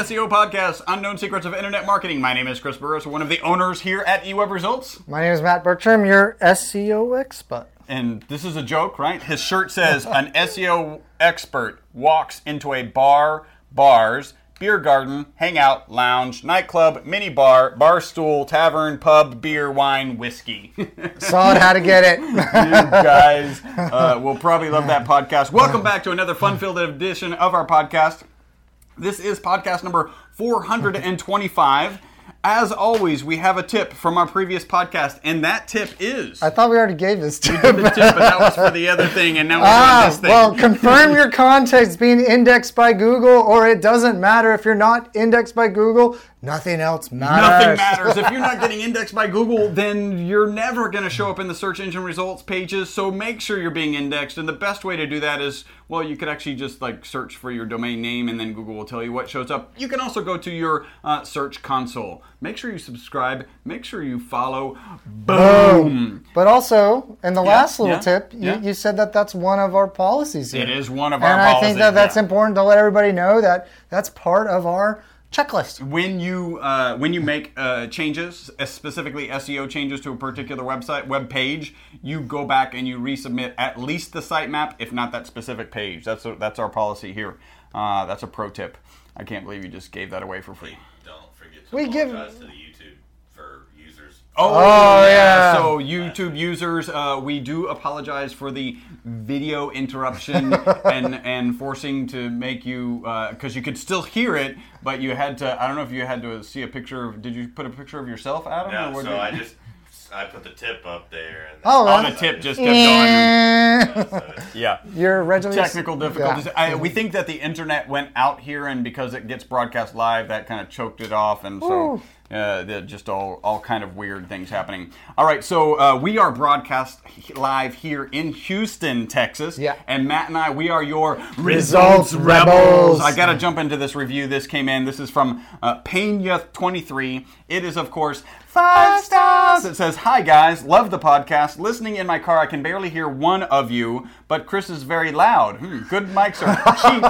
SEO podcast, Unknown Secrets of Internet Marketing. My name is Chris Burris, one of the owners here at eWeb Results. My name is Matt Bertram, your SEO expert. And this is a joke, right? His shirt says, An SEO expert walks into a bar, bars, beer garden, hangout, lounge, nightclub, mini bar, bar stool, tavern, pub, beer, wine, whiskey. Saw how to get it. You guys uh, will probably love that podcast. Welcome back to another fun filled edition of our podcast. This is podcast number 425. As always, we have a tip from our previous podcast, and that tip is. I thought we already gave this to the tip, but that was for the other thing, and now we're doing Ah, this thing. well, confirm your context being indexed by Google, or it doesn't matter if you're not indexed by Google. Nothing else matters. Nothing matters. if you're not getting indexed by Google, then you're never going to show up in the search engine results pages. So make sure you're being indexed. And the best way to do that is, well, you could actually just like search for your domain name and then Google will tell you what shows up. You can also go to your uh, search console. Make sure you subscribe. Make sure you follow. Boom. But also, in the last little yeah, tip, you, yeah. you said that that's one of our policies here. It is one of our and policies. I think that that's yeah. important to let everybody know that that's part of our checklist. when you uh, when you make uh, changes, uh, specifically SEO changes to a particular website web page, you go back and you resubmit at least the sitemap, if not that specific page. That's that's our policy here. Uh, that's a pro tip. I can't believe you just gave that away for free. Don't forget to We give- to the YouTube for users. Oh, Oh, yeah. So YouTube users, uh, we do apologize for the video interruption and and forcing to make you because you could still hear it, but you had to. I don't know if you had to see a picture of. Did you put a picture of yourself, Adam? or No, what so did- I just I put the tip up there. And Oh, Oh, that's- the tip just kept going. Eh. Yeah. You're originally Technical difficulties. Yeah. I, we think that the internet went out here, and because it gets broadcast live, that kind of choked it off, and so uh, just all all kind of weird things happening. All right, so uh, we are broadcast live here in Houston, Texas. Yeah. And Matt and I, we are your Results rebels. I got to jump into this review. This came in. This is from uh, Pena23. It is, of course, five stars. It says, Hi, guys. Love the podcast. Listening in my car, I can barely hear one of you, but Chris is very loud. Hmm, good mics are cheap.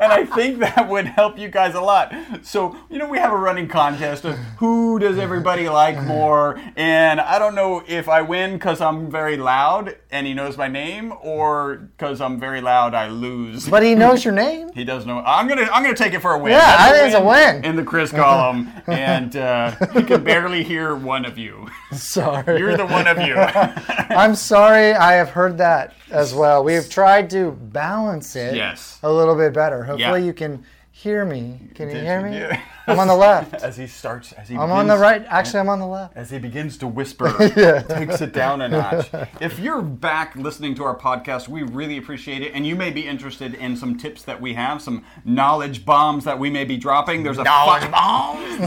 and I think that would help you guys a lot. So, you know, we have a running contest of who does everybody like more. And I don't know if I win because I'm very loud and he knows my name or because I'm very loud, I lose. But he knows your name. He does know. I'm gonna. I'm gonna take it for a win. Yeah, That's I think it's a win. in the Chris column, and uh, Uh, he can barely hear one of you. Sorry. You're the one of you. I'm sorry. I have heard that as well. We have tried to balance it Yes. a little bit better. Hopefully, Yeah. you can hear me. Can you Did hear me? do- I'm on the left. As he starts, as he I'm on the right. Actually, I'm on the left. As he begins to whisper, takes it down a notch. If you're back listening to our podcast, we really appreciate it. And you may be interested in some tips that we have, some knowledge bombs that we may be dropping. There's a knowledge bombs.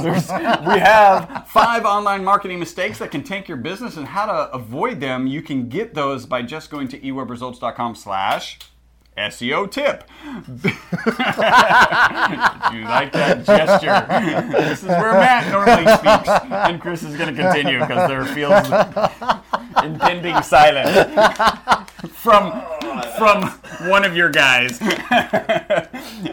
we have five online marketing mistakes that can tank your business and how to avoid them. You can get those by just going to ewebresults.com slash SEO tip. you like that gesture? this is where Matt normally speaks, and Chris is going to continue because there feels impending silence from from one of your guys.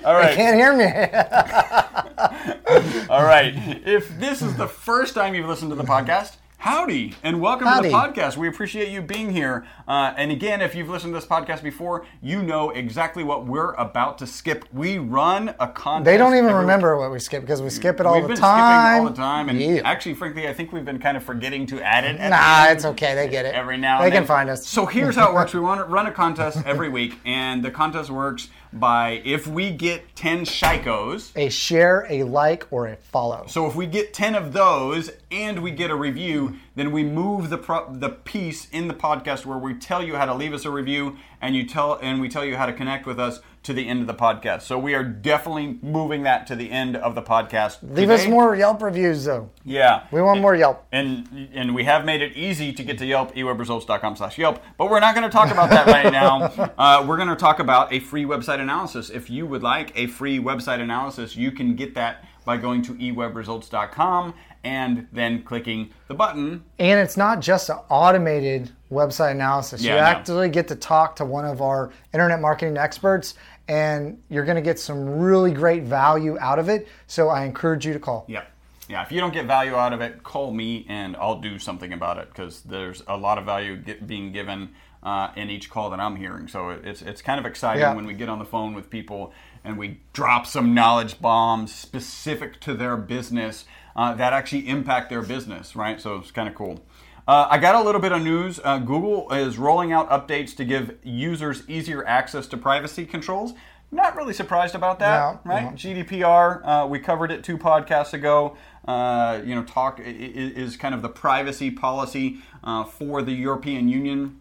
All right. You can't hear me. All right. If this is the first time you've listened to the podcast, howdy and welcome to the podcast. We appreciate you being here. Uh, and again, if you've listened to this podcast before, you know exactly what we're about to skip. We run a contest. They don't even remember what we skip because we skip it all We've the been time. skipping all the time, and Yeah. actually, frankly, I think we've been kind of forgetting to add it. Nah, it's okay. They get it. every now They and then. can find us. So here's how it works. We want to run a contest every week, and the contest works by if we get 10 shikos, A share, a like, or a follow. so if we get 10 of those and we get a review, then we move the pro- the piece in the podcast where we tell you how to leave us a review and you tell and we tell you how to connect with us to the end of the podcast. So we are definitely moving that to the end of the podcast. Leave us more Yelp reviews, though. Yeah. We want more Yelp. And and we have made it easy to get to Yelp, ewebresults.com slash Yelp. But we're not going to talk about that right now. Uh, we're going to talk about a free website analysis. If you would like a free website analysis, you can get that by going to ewebresults.com and then clicking the button. And it's not just an automated website analysis. Yeah, you no. actually get to talk to one of our internet marketing experts, and you're going to get some really great value out of it. So I encourage you to call. Yeah. Yeah, if you don't get value out of it, call me and I'll do something about it because there's a lot of value get, being given uh, in each call that I'm hearing. So it's it's kind of exciting Yeah. when we get on the phone with people and we drop some knowledge bombs specific to their business uh, that actually impact their business, right? So it's kind of cool. Uh, I got a little bit of news. Uh, Google is rolling out updates to give users easier access to privacy controls. Not really surprised about that, No, right? no. GDPR, uh, we covered it two podcasts ago. Uh, you know, talk is kind of the privacy policy uh, for the European Union.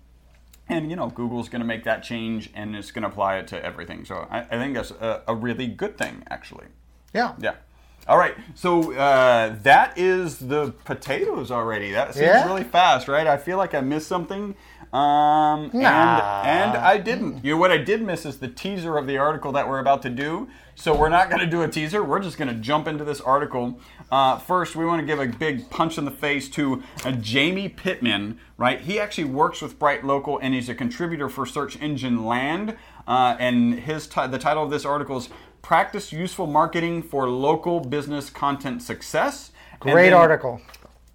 And you know, Google's going to make that change and it's going to apply it to everything. So I, I think that's a, a really good thing, actually. Yeah. Yeah. All right. So uh, that is the potatoes already. That seems Yeah? really fast, right? I feel like I missed something. Um, Nah. and, and I didn't. You know what I did miss is the teaser of the article that we're about to do. So we're not going to do a teaser. We're just going to jump into this article. Uh, first, we want to give a big punch in the face to uh, Jamie Pittman. Right? He actually works with Bright Local, and he's a contributor for search engine Land. Uh, and his ti- the title of this article is "Practice Useful Marketing for Local Business Content Success." Great article.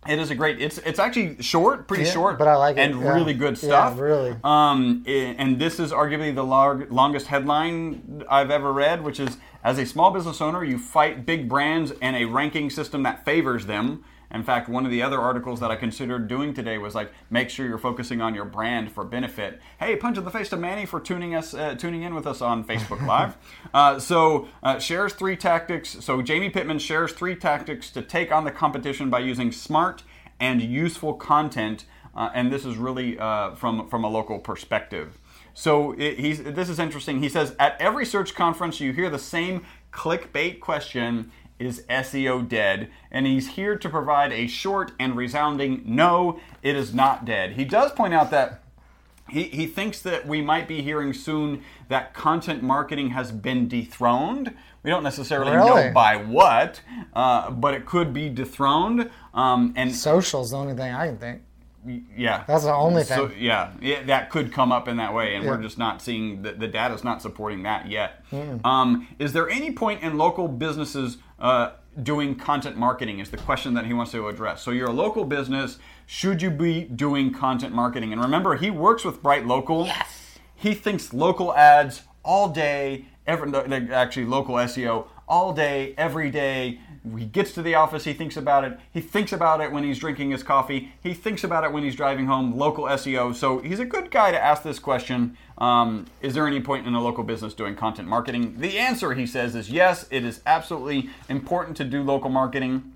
it is a great. It's it's actually short, pretty Yeah, short, but I like it, and yeah. really good Yeah, stuff. really. Um, and this is arguably the lar- longest headline I've ever read, which is as a small business owner, you fight big brands and a ranking system that favors them. In fact, one of the other articles that I considered doing today was like, make sure you're focusing on your brand for benefit. Hey, punch in the face to Manny for tuning us, uh, tuning in with us on Facebook Live. uh, so uh, shares three tactics. So Jamie Pittman shares three tactics to take on the competition by using smart and useful content. Uh, and this is really uh, from from a local perspective. So it, he's this is interesting. He says at every search conference you hear the same clickbait question: Is SEO dead? And he's here to provide a short and resounding no, it is not dead. He does point out that he, he thinks that we might be hearing soon that content marketing has been dethroned. We don't necessarily Really? know by what, uh, but it could be dethroned. Um, and Social's the only thing I can think. Yeah, That's the only so, thing. yeah, yeah, that could come up in that way, and we're just not seeing the, the is not supporting that yet. Um, is there any point in local businesses uh, doing content marketing? Is the question that he wants to address. So you're a local business. Should you be doing content marketing? And remember, he works with Bright Local. Yes. He thinks local ads all day, every actually local SEO all day, every day. He gets to the office, he thinks about it. He thinks about it when he's drinking his coffee. He thinks about it when he's driving home. Local SEO. So he's a good guy to ask this question. Um, is there any point in a local business doing content marketing? The answer, he says, is yes. It is absolutely important to do local marketing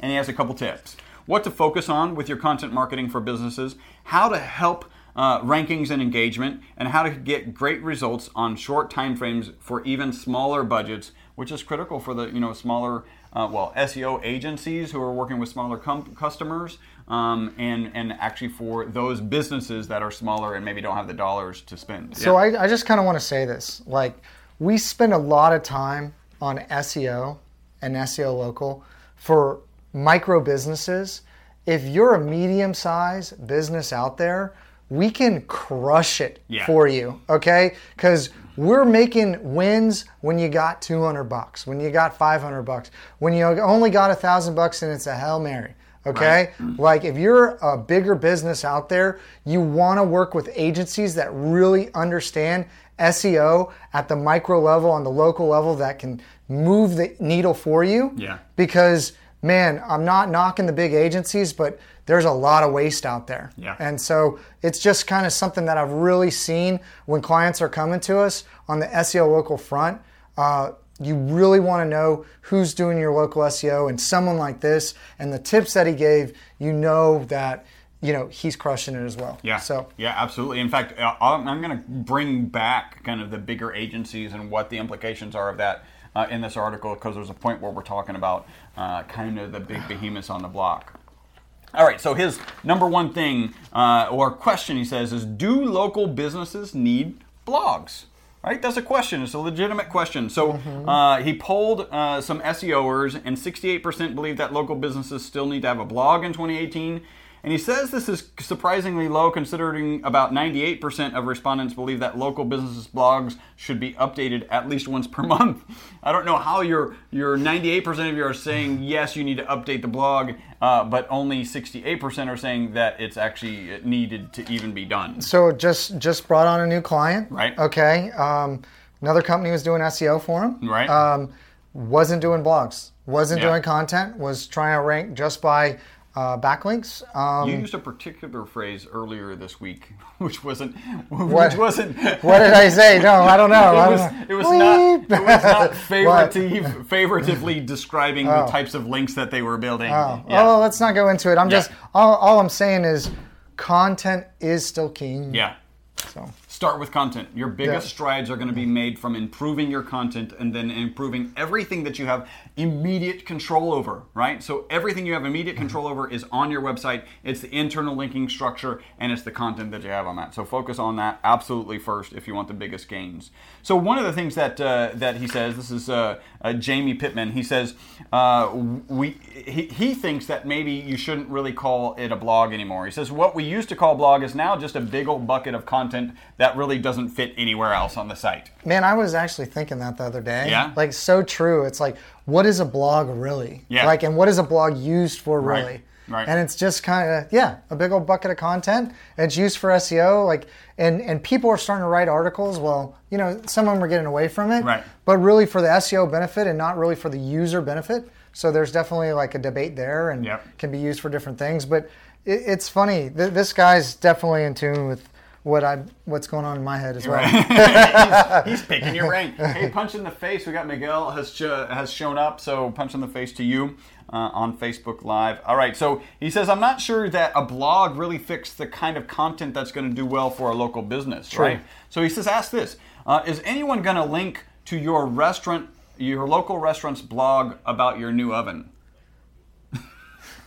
and he has a couple tips. What to focus on with your content marketing for businesses, how to help uh, rankings and engagement, and how to get great results on short time frames for even smaller budgets, which is critical for the you know smaller uh, well SEO agencies who are working with smaller com- customers, um, and and actually for those businesses that are smaller and maybe don't have the dollars to spend. So I, I just kind of want to say this. Like, we spend a lot of time on SEO and SEO local for micro businesses. If you're a medium sized business out there, we can crush it Yeah. for you, okay? Because we're making wins when you got 200 bucks, when you got 500 bucks, when you only got a thousand bucks and it's a Hail Mary. Okay? Mm-hmm. Like if you're a bigger business out there, you want to work with agencies that really understand SEO at the micro level, on the local level that can move the needle for you. Yeah. Because man, I'm not knocking the big agencies, but there's a lot of waste out there. Yeah. And so it's just kind of something that I've really seen when clients are coming to us on the SEO local front. Uh, you really want to know who's doing your local SEO and someone like this and the tips that he gave, you know that you know he's crushing it as well. Yeah. So yeah, absolutely. In fact, uh, I'm, I'm going to bring back kind of the bigger agencies and what the implications are of that uh, in this article because there's a point where we're talking about uh, kind of the big behemoths on the block. All right. So his number one thing uh, or question he says is, do local businesses need blogs? Right? That's a question. It's a legitimate question. So Mm-hmm. uh, he polled uh, some SEOers, and 68% believe that local businesses still need to have a blog in 2018. And he says this is surprisingly low, considering about 98% of respondents believe that local businesses' blogs should be updated at least once per month. I don't know how your your 98% of you are saying yes, you need to update the blog, uh, but only 68% are saying that it's actually needed to even be done. So just just brought on a new client. Right. Okay. Um, another company was doing SEO for him. Right. Um, wasn't doing blogs. Wasn't Yeah. doing content. Was trying to rank just by uh, backlinks. Um, You used a particular phrase earlier this week, which wasn't, which What? wasn't. what did I say? No, I don't know. It don't was, know. it was not. It was not favoritive, favoritively describing the types of links that they were building. Oh, yeah. oh, let's not go into it. I'm Yeah. just all, all I'm saying is content is still king. yeah. So Start with content. Your biggest Yeah. strides are going to be made from improving your content and then improving everything that you have immediate control over, right? So everything you have immediate control over is on your website. It's the internal linking structure and it's the content that you have on that. So focus on that absolutely first if you want the biggest gains. So one of the things that uh, that he says, this is uh, uh, Jamie Pittman. He says uh, we he, he thinks that maybe you shouldn't really call it a blog anymore. He says what we used to call blog is now just a big old bucket of content that really doesn't fit anywhere else on the site. Man, I was actually thinking that the other day. Yeah? Like so true. It's like, what is a blog really? Yeah. Like, and what is a blog used for really? right. Right. And it's just kind of yeah, a big old bucket of content. It's used for SEO. Like, and and people are starting to write articles. Well, you know, some of them are getting away from it. Right. But really for the SEO benefit and not really for the user benefit. So there's definitely like a debate there, and Yep. can be used for different things. But it, it's funny. Th- this guy's definitely in tune with what I what's going on in my head as well. he's, he's picking your brain. Hey, punch in the face. We got Miguel has sh- has shown up, so punch in the face to you uh, on Facebook Live. All right, so he says I'm not sure that a blog really fixed the kind of content that's going to do well for a local business, right? So he says, ask this: uh, Is anyone going to link to your restaurant, your local restaurant's blog about your new oven?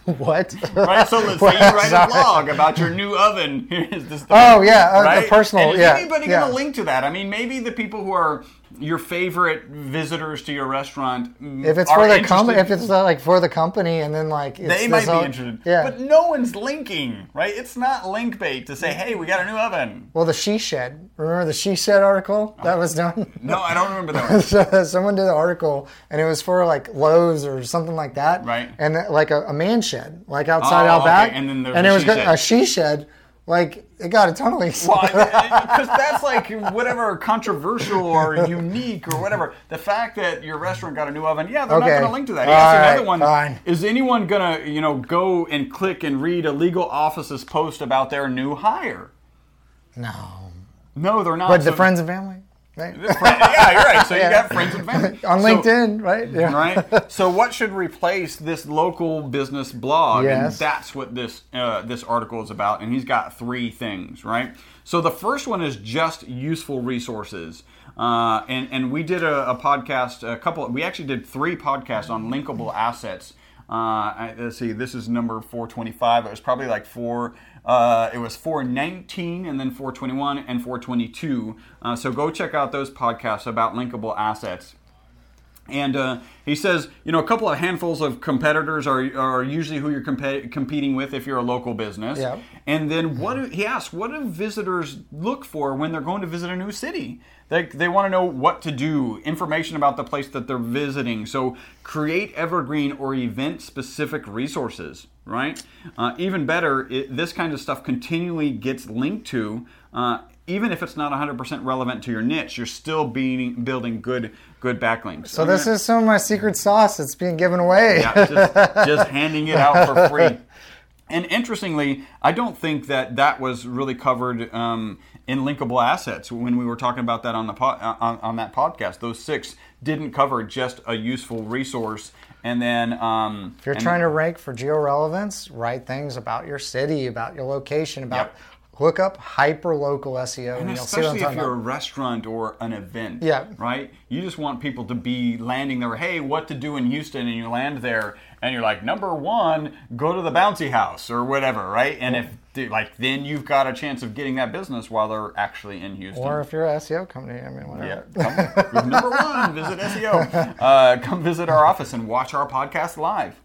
what? Right, so let's say you write a blog about your new oven. Here's this. Oh, yeah, uh, right? personal- And is yeah, anybody yeah. going to link to that? I mean, maybe the people who are your favorite visitors to your restaurant. If it's for the company, if it's uh, like for the company, and then like it's they might be interested. Yeah. But no one's linking, right? It's not link bait to say, "Hey, we got a new oven." well, the She Shed. Remember the She Shed article that was done? No, I don't remember that. One. Someone did an article, and it was for like Lowe's or something like that. Right. And like a, a man shed, like outside Oh, out okay, back. and then there's and a was she shed. a she shed. Like it got a ton of leaks. Because that's like whatever controversial or unique or whatever. The fact that your restaurant got a new oven, yeah, they're not going to link to that. Yes, right, another one. fine. Is anyone going to, you know, go and click and read a legal office's post about their new hire? no. No, they're not. But the friends and family, right? yeah, you're right. So you Yeah. got friends and family On So- LinkedIn, right? Yeah. right? So what should replace this local business blog? And Yes. that's what this uh, this article is about. And he's got three things, right? So the first one is just useful resources. Uh, and and we did a, a podcast, a couple. We actually did three podcasts on linkable assets. Uh, I- let's see, this is number 425. It was probably like four. Uh, it was 419 and then 421 and 422. Uh, so go check out those podcasts about linkable assets. And uh, he says, you know, a couple of handfuls of competitors are, are usually who you're compe- competing with if you're a local business. Yeah. And then what do, he asks, what do visitors look for when they're going to visit a new city? They, they want to know what to do, information about the place that they're visiting. So create evergreen or event specific resources, right? Uh, even better, it, this kind of stuff continually gets linked to. Uh, even if it's not 100% relevant to your niche, you're still being, building good good backlinks. So this is some of my secret sauce that's being given away. yeah, just, just handing it out for free. And interestingly, I don't think that that was really covered um, in linkable assets when we were talking about that on the po- on, on that podcast. Those six didn't cover just a useful resource, and then um, If you're trying to rank for geo relevance, write things about your city, about your location, about Yep. Look up hyper local SEO, and, And you'll see what I'm especially if you're a restaurant or an event, Yeah. right? You just want people to be landing there. Hey, what to do in Houston? And you land there, and you're like, number one, go to the bouncy house or whatever, right? And if like then you've got a chance of getting that business while they're actually in Houston. Or if you're an SEO company, I mean, yeah, whatever. come, number one, visit SEO. Uh, come visit our office and watch our podcast live.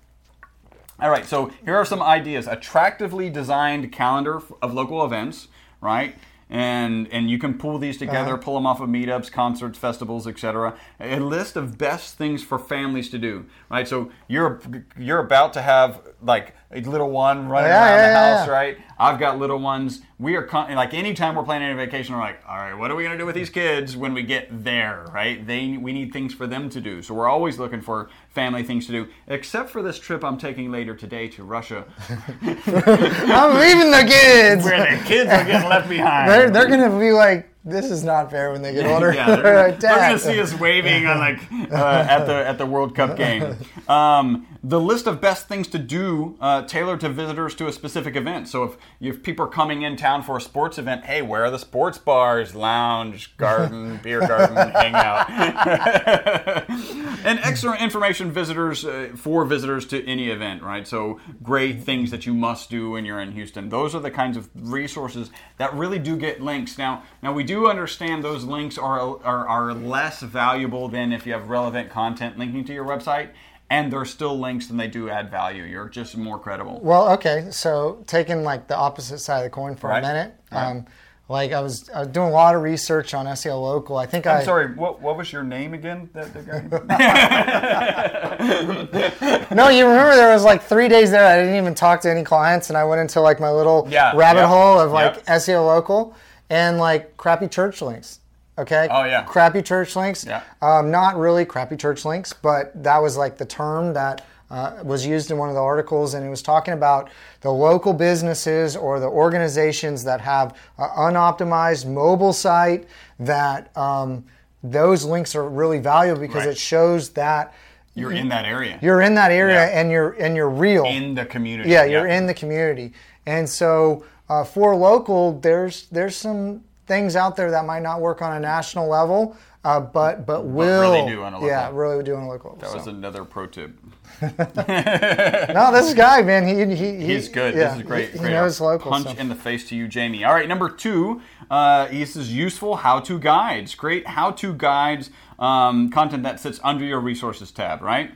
All right, so here are some ideas: attractively designed calendar of local events, right? And and you can pull these together, uh-huh. pull them off of meetups, concerts, festivals, etc. A list of best things for families to do, right? So you're you're about to have like a little one running Yeah, around yeah, the house, yeah. right? I've got little ones. We are con- like anytime we're planning a vacation, we're like, all right, what are we gonna do with these kids when we get there, right? They we need things for them to do, so we're always looking for family things to do. Except for this trip I'm taking later today to Russia, I'm leaving the kids. where the kids are getting left behind. They're, they're gonna be like, this is not fair when they get older. yeah, they're, They're like, they're gonna see us waving on like uh, at the at the World Cup game. Um, the list of best things to do uh, tailored to visitors to a specific event. So if if people are coming in town for a sports event, hey, where are the sports bars, lounge, garden, beer garden, hangout, and extra information visitors uh, for visitors to any event, right? So great things that you must do when you're in Houston. Those are the kinds of resources that really do get links. Now, now we do understand those links are are, are less valuable than if you have relevant content linking to your website. And they're still links and they do add value. You're just more credible. Well, okay, so taking like the opposite side of the coin for Right. a minute. Right. Um, like I was, I was doing a lot of research on SEO local. I think I I'm sorry, what, what was your name again? That? No, you remember there was like three days there I didn't even talk to any clients, and I went into like my little Yeah, rabbit hole of like. SEO local and like crappy church links. Okay. Oh, yeah. Crappy church links. Yeah. Um, not really crappy church links, but that was like the term that uh, was used in one of the articles, and it was talking about the local businesses or the organizations that have an unoptimized mobile site. That um, those links are really valuable because Right. it shows that You're in that area. you're in that area Yeah. and you're and you're real. in the community. yeah, you're in the community. And so uh, for local, there's there's some things out there that might not work on a national level, uh, but but will really do on a local. Yeah, really do on a local. That so. was another pro tip. no, this guy, man, he, he, he He's good. Yeah, this is great. He, great he knows local. Punch so. in the face to you, Jamie. All right, number two. Uh, this is useful how-to guides. Great how-to guides. Um, content that sits under your resources tab. Right.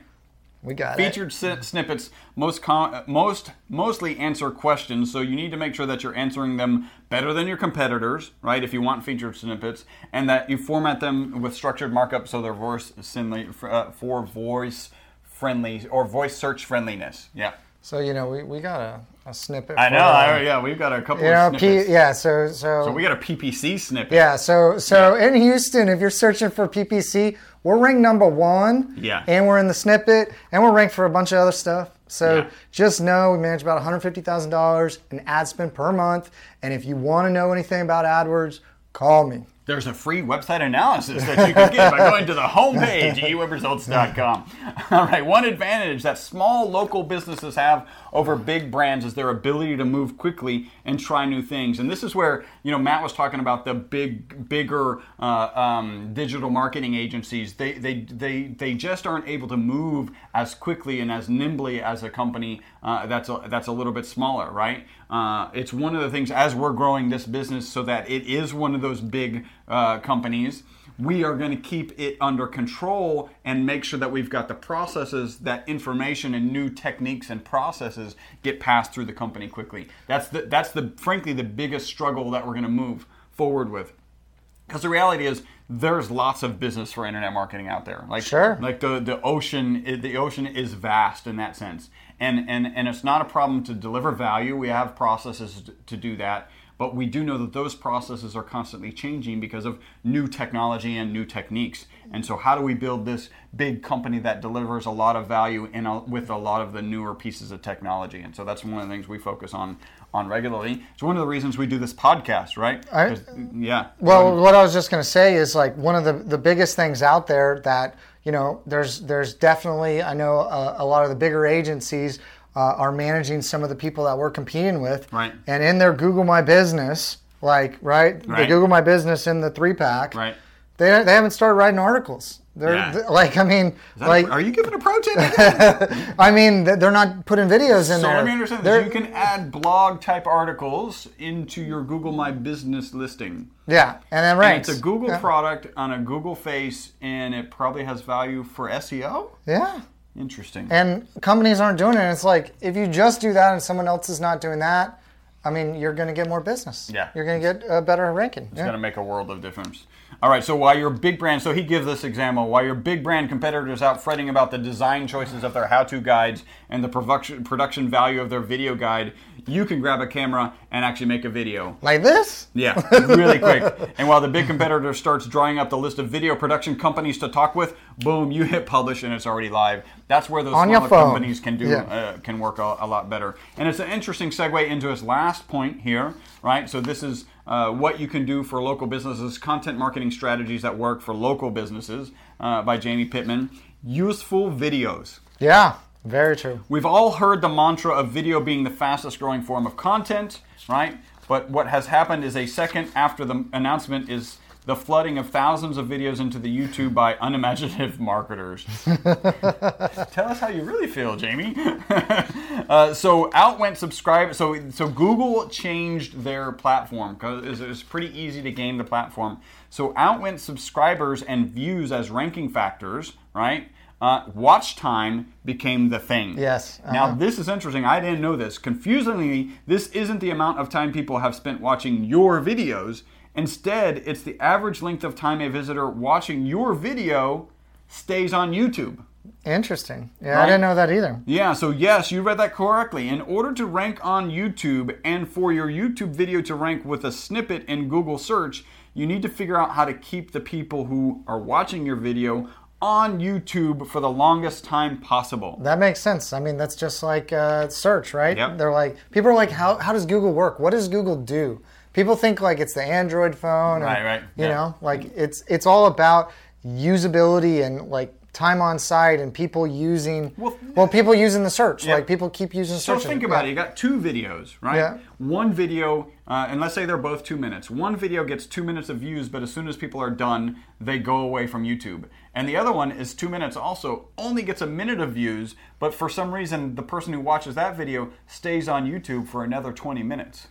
We got. Featured si- snippets most com- most mostly answer questions, so you need to make sure that you're answering them better than your competitors, right? If you want featured snippets, and that you format them with structured markup so they're voice friendly uh, for voice friendly or voice search friendliness. Yeah, So you know, we, we got a, a snippet. I for, know. uh, I, yeah, we've got a couple you of know, snippets. P, yeah. So so, So we got a PPC snippet. Yeah, so so in Houston, if you're searching for PPC, we're ranked number one. Yeah. And we're in the snippet, and we're ranked for a bunch of other stuff. So Yeah. just know we manage about $150,000 in ad spend per month. And if you want to know anything about AdWords, call me. There's a free website analysis that you can get by going to the homepage at uwebresults.com. All right, one advantage that small local businesses have over big brands is their ability to move quickly and try new things. And this is where you know Matt was talking about the big, bigger uh, um, digital marketing agencies. They, they they they just aren't able to move as quickly and as nimbly as a company uh, that's a, that's a little bit smaller, right? Uh, it's one of the things as we're growing this business so that it is one of those big uh, companies. We are going to keep it under control and make sure that we've got the processes, that information and new techniques and processes get passed through the company quickly. That's the that's the frankly the biggest struggle that we're going to move forward with. Because the reality is, there's lots of business for internet marketing out there. Like, Sure. like the the ocean, the ocean is vast in that sense, and and and it's not a problem to deliver value. We have processes to- to do that, but we do know that those processes are constantly changing because of new technology and new techniques. And so, how do we build this big company that delivers a lot of value in a, with a lot of the newer pieces of technology? And so, that's one of the things we focus on on regularly. It's one of the reasons we do this podcast, right? I- yeah. Well, what I was just going to say is like one of the, the biggest things out there that you know there's there's definitely I know a, a lot of the bigger agencies uh, are managing some of the people that we're competing with. Right. And in their Google My Business, like right, the Google My Business in the three pack, Right. They they haven't started writing articles. They're Yeah. like I mean, like are you giving a pro tip? I mean, they're not putting videos in so there. let me understand They're- this. You can add blog type articles into your Google My Business listing. yeah, and then right, it's a Google yeah. product on a Google face, and it probably has value for SEO. Yeah. Interesting. And companies aren't doing it. And it's like if you just do that and someone else is not doing that, I mean, you're going to get more business. Yeah. You're going to get a better ranking. It's Yeah. going to make a world of difference. All right, so while your big brand, so he gives this example, while your big brand competitors out fretting about the design choices of their how-to guides and the production production value of their video guide, you can grab a camera and actually make a video. Like this? Yeah, really quick. And while the big competitor starts drawing up the list of video production companies to talk with, boom, you hit publish and it's already live. That's where those On smaller companies can do Yeah. uh, can work a, a lot better. And it's an interesting segue into his last point here, right? So this is uh, what you can do for local businesses, content marketing strategies that work for local businesses uh, by Jamie Pittman. Useful videos. Yeah. Very true. We've all heard the mantra of video being the fastest growing form of content, right? But what has happened is a second after the announcement is the flooding of thousands of videos into the YouTube by unimaginative marketers. Tell us how you really feel, Jamie. uh, so out went subscribe. So so Google changed their platform because it was- pretty easy to gain the platform. So out went subscribers and views as ranking factors, right? Uh, watch time became the thing. Yes, Now uh-huh. this is interesting. I didn't know this. Confusingly, this isn't the amount of time people have spent watching your videos. Instead, it's the average length of time a visitor watching your video stays on YouTube. Interesting. Yeah, Right? I didn't know that either. Yeah, so yes, you read that correctly. In order to rank on YouTube and for your YouTube video to rank with a snippet in Google search, you need to figure out how to keep the people who are watching your video on YouTube for the longest time possible. That makes sense. I mean, that's just like uh, search, right? Yep. They're like, people are like, how, how does Google work? What does Google do? People think like it's the Android phone. Right, right, You yeah. know, like it's it's all about usability and like time on site and people using well, Well, people using the search. Yeah. Like people keep using search So think about it. You got two videos, right? Yeah. One video, uh, and let's say they're both two minutes. One video gets two minutes of views, but as soon as people are done, they go away from YouTube. And the other one is two minutes also, only gets a minute of views, but for some reason, the person who watches that video stays on YouTube for another 20 minutes.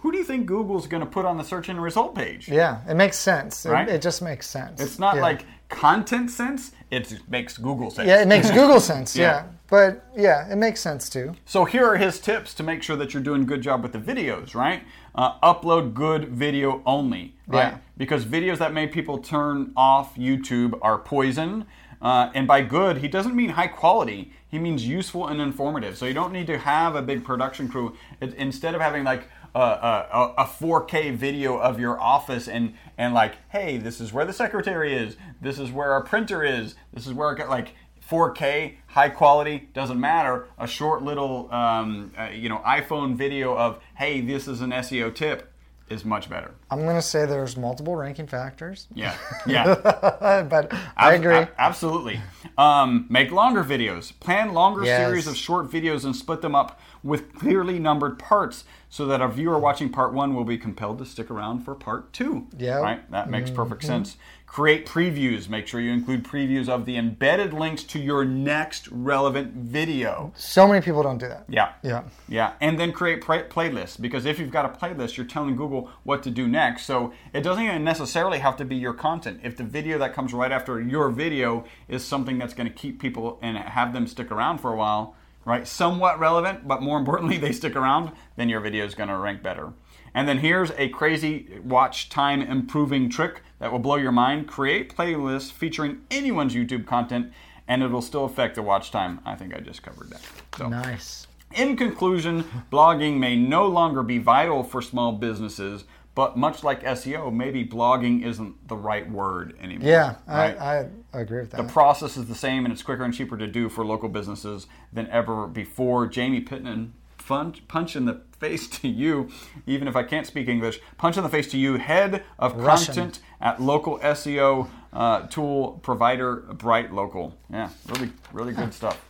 Who do you think Google's going to put on the search and result page? Yeah, it makes sense. It- Right? It, just makes sense. It's not Yeah. like content sense, it makes Google sense. Yeah, it makes Google sense. Yeah. yeah. But yeah, it makes sense too. So here are his tips to make sure that you're doing a good job with the videos, right? Uh, upload good video only, right? Yeah. Because videos that make people turn off YouTube are poison. Uh, and by good, he doesn't mean high quality. He means useful and informative. So you don't need to have a big production crew. It, instead of having like a, a, a 4K video of your office and and like, hey, this is where the secretary is. This is where our printer is. This is where I got like 4K, high quality, doesn't matter. A short little, um, uh, you know, iPhone video of, hey, this is an SEO tip is much better. I'm gonna say there's multiple ranking factors. Yeah, yeah. but I agree. ab- absolutely. Um, make longer videos. Plan longer Yes. series of short videos and split them up with clearly numbered parts so that our viewer watching part one will be compelled to stick around for part two. Yeah. Right? That makes perfect Mm-hmm. sense. Create previews. Make sure you include previews of the embedded links to your next relevant video. so many people don't do that. Yeah. Yeah. Yeah, and then create play- playlists because if you've got a playlist, you're telling Google what to do next. So it doesn't even necessarily have to be your content. If the video that comes right after your video is something that's going to keep people and have them stick around for a while, right? Somewhat relevant, but more importantly, they stick around, then your video is going to rank better. And then here's a crazy watch time improving trick that will blow your mind. Create playlists featuring anyone's YouTube content and it'll still affect the watch time. I think I just covered that. So Nice. in conclusion, blogging may no longer be vital for small businesses, but much like SEO, maybe blogging isn't the right word anymore. Yeah, right? I, I agree with that. the process is the same and it's quicker and cheaper to do for local businesses than ever before. Jamie Pittman, fun, punch in the face to you, even if I can't speak English, punch in the face to you, head of Russian. content at local SEO uh, tool provider Bright Local. Yeah, really, really good stuff.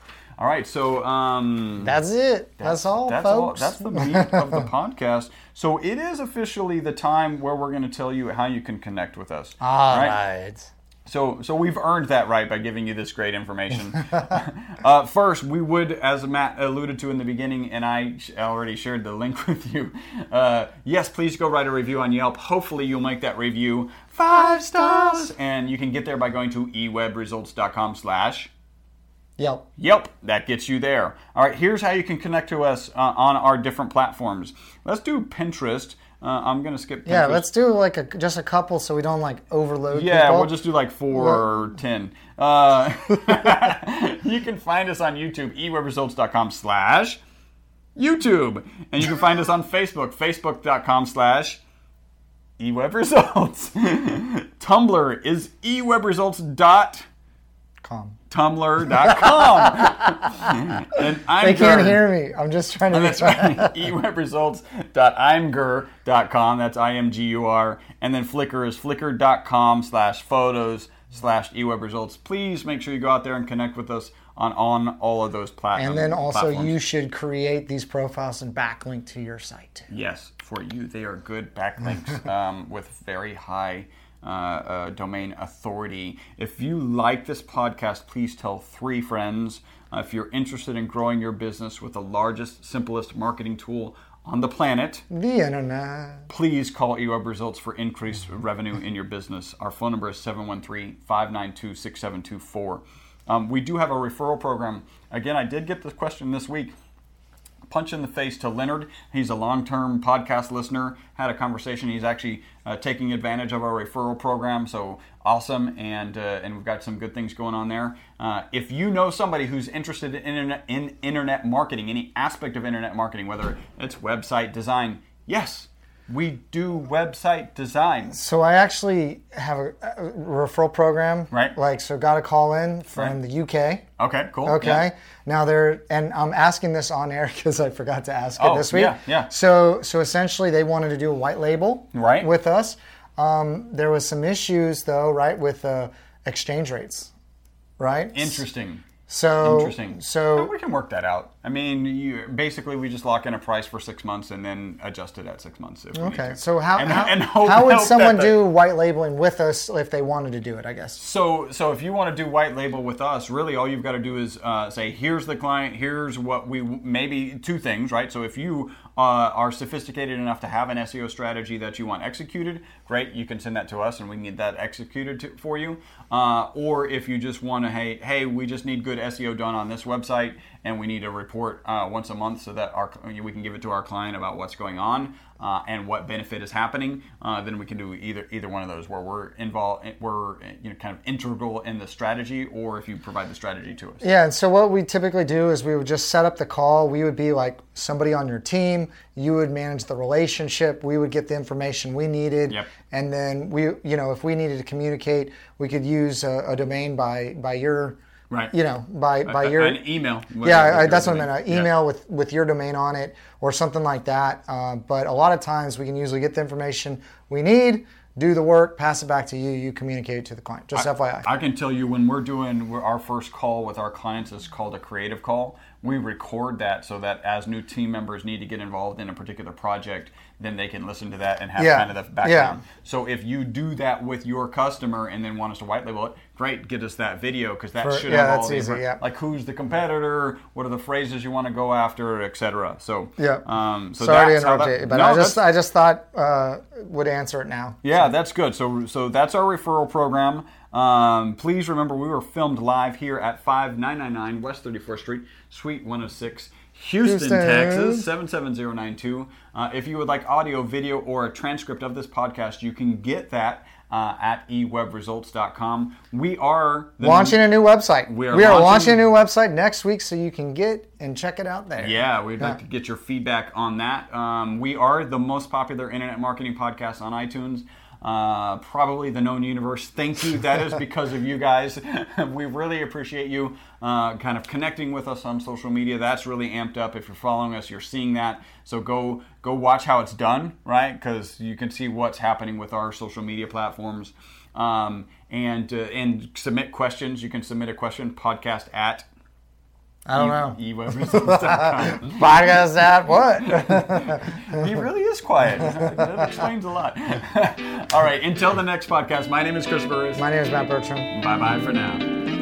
All right, so um, That's it. That's, all, that's folks. that's the meat of the podcast. So it is officially the time where we're going to tell you how you can connect with us. all right? right. So, so we've earned that right by giving you this great information. uh, first, we would, as Matt alluded to in the beginning, and I already shared the link with you. Uh, yes, please go write a review on Yelp. Hopefully, you'll make that review five stars, and you can get there by going to ewebresults.com/slash Yelp. Yelp, that gets you there. All right, here's how you can connect to us uh, on our different platforms. Let's do Pinterest. Uh, I'm gonna skip. Pinterest. Yeah, let's do like a, just a couple so we don't like overload Yeah, people. we'll just do like four or ten. Uh, you can find us on YouTube, ewebresults.com slash YouTube. And you can find us on Facebook, facebook.com slash ewebresults. Tumblr is ewebresults.tumblr.com. Com. and I'm They can't Gerd. hear me. I'm just trying to. Be that's right. ewebresults.imgur.com. That's I-M-G-U-R. And then Flickr is flickr.com slash photos slash ewebresults. Please make sure you go out there and connect with us on, on all of those platforms. And then also, you should create these profiles and backlink to your site too. Yes, for you, they are good backlinks um, with very high uh, uh, domain authority. If you like this podcast, please tell three friends. Uh, if you're interested in growing your business with the largest, simplest marketing tool on the planet, The internet. please call eWeb Results for increased revenue in your business. Our phone number is 713 592 6724. Um, We do have a referral program. Again, I did get this question this week. Punch in the face to Leonard. He's a long term podcast listener. Had a conversation. He's actually uh, taking advantage of our referral program. So awesome. And, uh, and we've got some good things going on there. Uh, if you know somebody who's interested in internet, in internet marketing, any aspect of internet marketing, whether it's website design, yes, we do website design. So I actually have a, a referral program. Right. Like, so got a call in from Right. the UK. Okay, cool. Okay. Yeah. Now they're and I'm asking this on air because I forgot to ask it Oh, this week. yeah, yeah. So so essentially they wanted to do a white label Right. with us. Um, there was some issues though, right, with uh, exchange rates, right? Interesting. So Interesting. So we can work that out. I mean, you, basically, we just lock in a price for six months and then adjust it at six months. If we need okay. So how And- how, and hope- how would someone the- do white labeling with us if they wanted to do it? I guess. So, so if you want to do white label with us, really all you've got to do is uh, say, "Here's the client. Here's what we maybe two things, right?" So if you uh, are sophisticated enough to have an SEO strategy that you want executed, great. You can send that to us, and we get that executed to, for you. Uh, or if you just want to, hey, hey, we just need good SEO done on this website, and we need a report uh, once a month so that our we can give it to our client about what's going on uh, and what benefit is happening. Uh, then we can do either either one of those where we're involved, we're you know kind of integral in the strategy, or if you provide the strategy to us. Yeah, and so what we typically do is we would just set up the call. We would be like somebody on your team. You would manage the relationship. We would get the information we needed, Yep. and then we, you know, if we needed to communicate, we could use a, a domain by by your, Right. you know, by by A- your an email. yeah, I, that's what I meant. An email with with your domain on it or something like that. Uh, but a lot of times we can usually get the information we need, do the work, pass it back to you. You communicate it to the client. Just FYI. I can tell you when we're doing our first call with our clients is called a creative call. We record that so that as new team members need to get involved in a particular project, then they can listen to that and have Yeah. kind of the background. Yeah. So if you do that with your customer and then want us to white label it, great, get us that video because that For- should yeah, have all that's the easy, yeah. like who's the competitor, what are the phrases you want to go after, etc. So Yeah. um, so Sorry to interrupt that- you, but No, I just I just thought uh, would answer it now. yeah, that's good. So, so that's our referral program. Um, please remember, we were filmed live here at 5999 West 34th Street, Suite 106, Houston, Houston. Texas 77092. Uh, if you would like audio, video, or a transcript of this podcast, you can get that uh, at ewebresults.com. We are Launching a new website. We are launching, launching- a new website next week, so you can get and check it out there. Yeah, we'd like to get your feedback on that. Um, we are the most popular internet marketing podcast on iTunes. Uh, probably the known universe. Thank you. That is because of you guys. we really appreciate you uh, kind of connecting with us on social media. That's really amped up. If you're following us, you're seeing that. So go go watch how it's done, right? Because you can see what's happening with our social media platforms. Um, and uh, and submit questions. You can submit a question podcast at I don't know. eWebResults.com. Podcast at what? he really is quiet. That explains a lot. All right, until the next podcast, my name is Chris Burris. My name is Matt Bertram. Bye bye for now.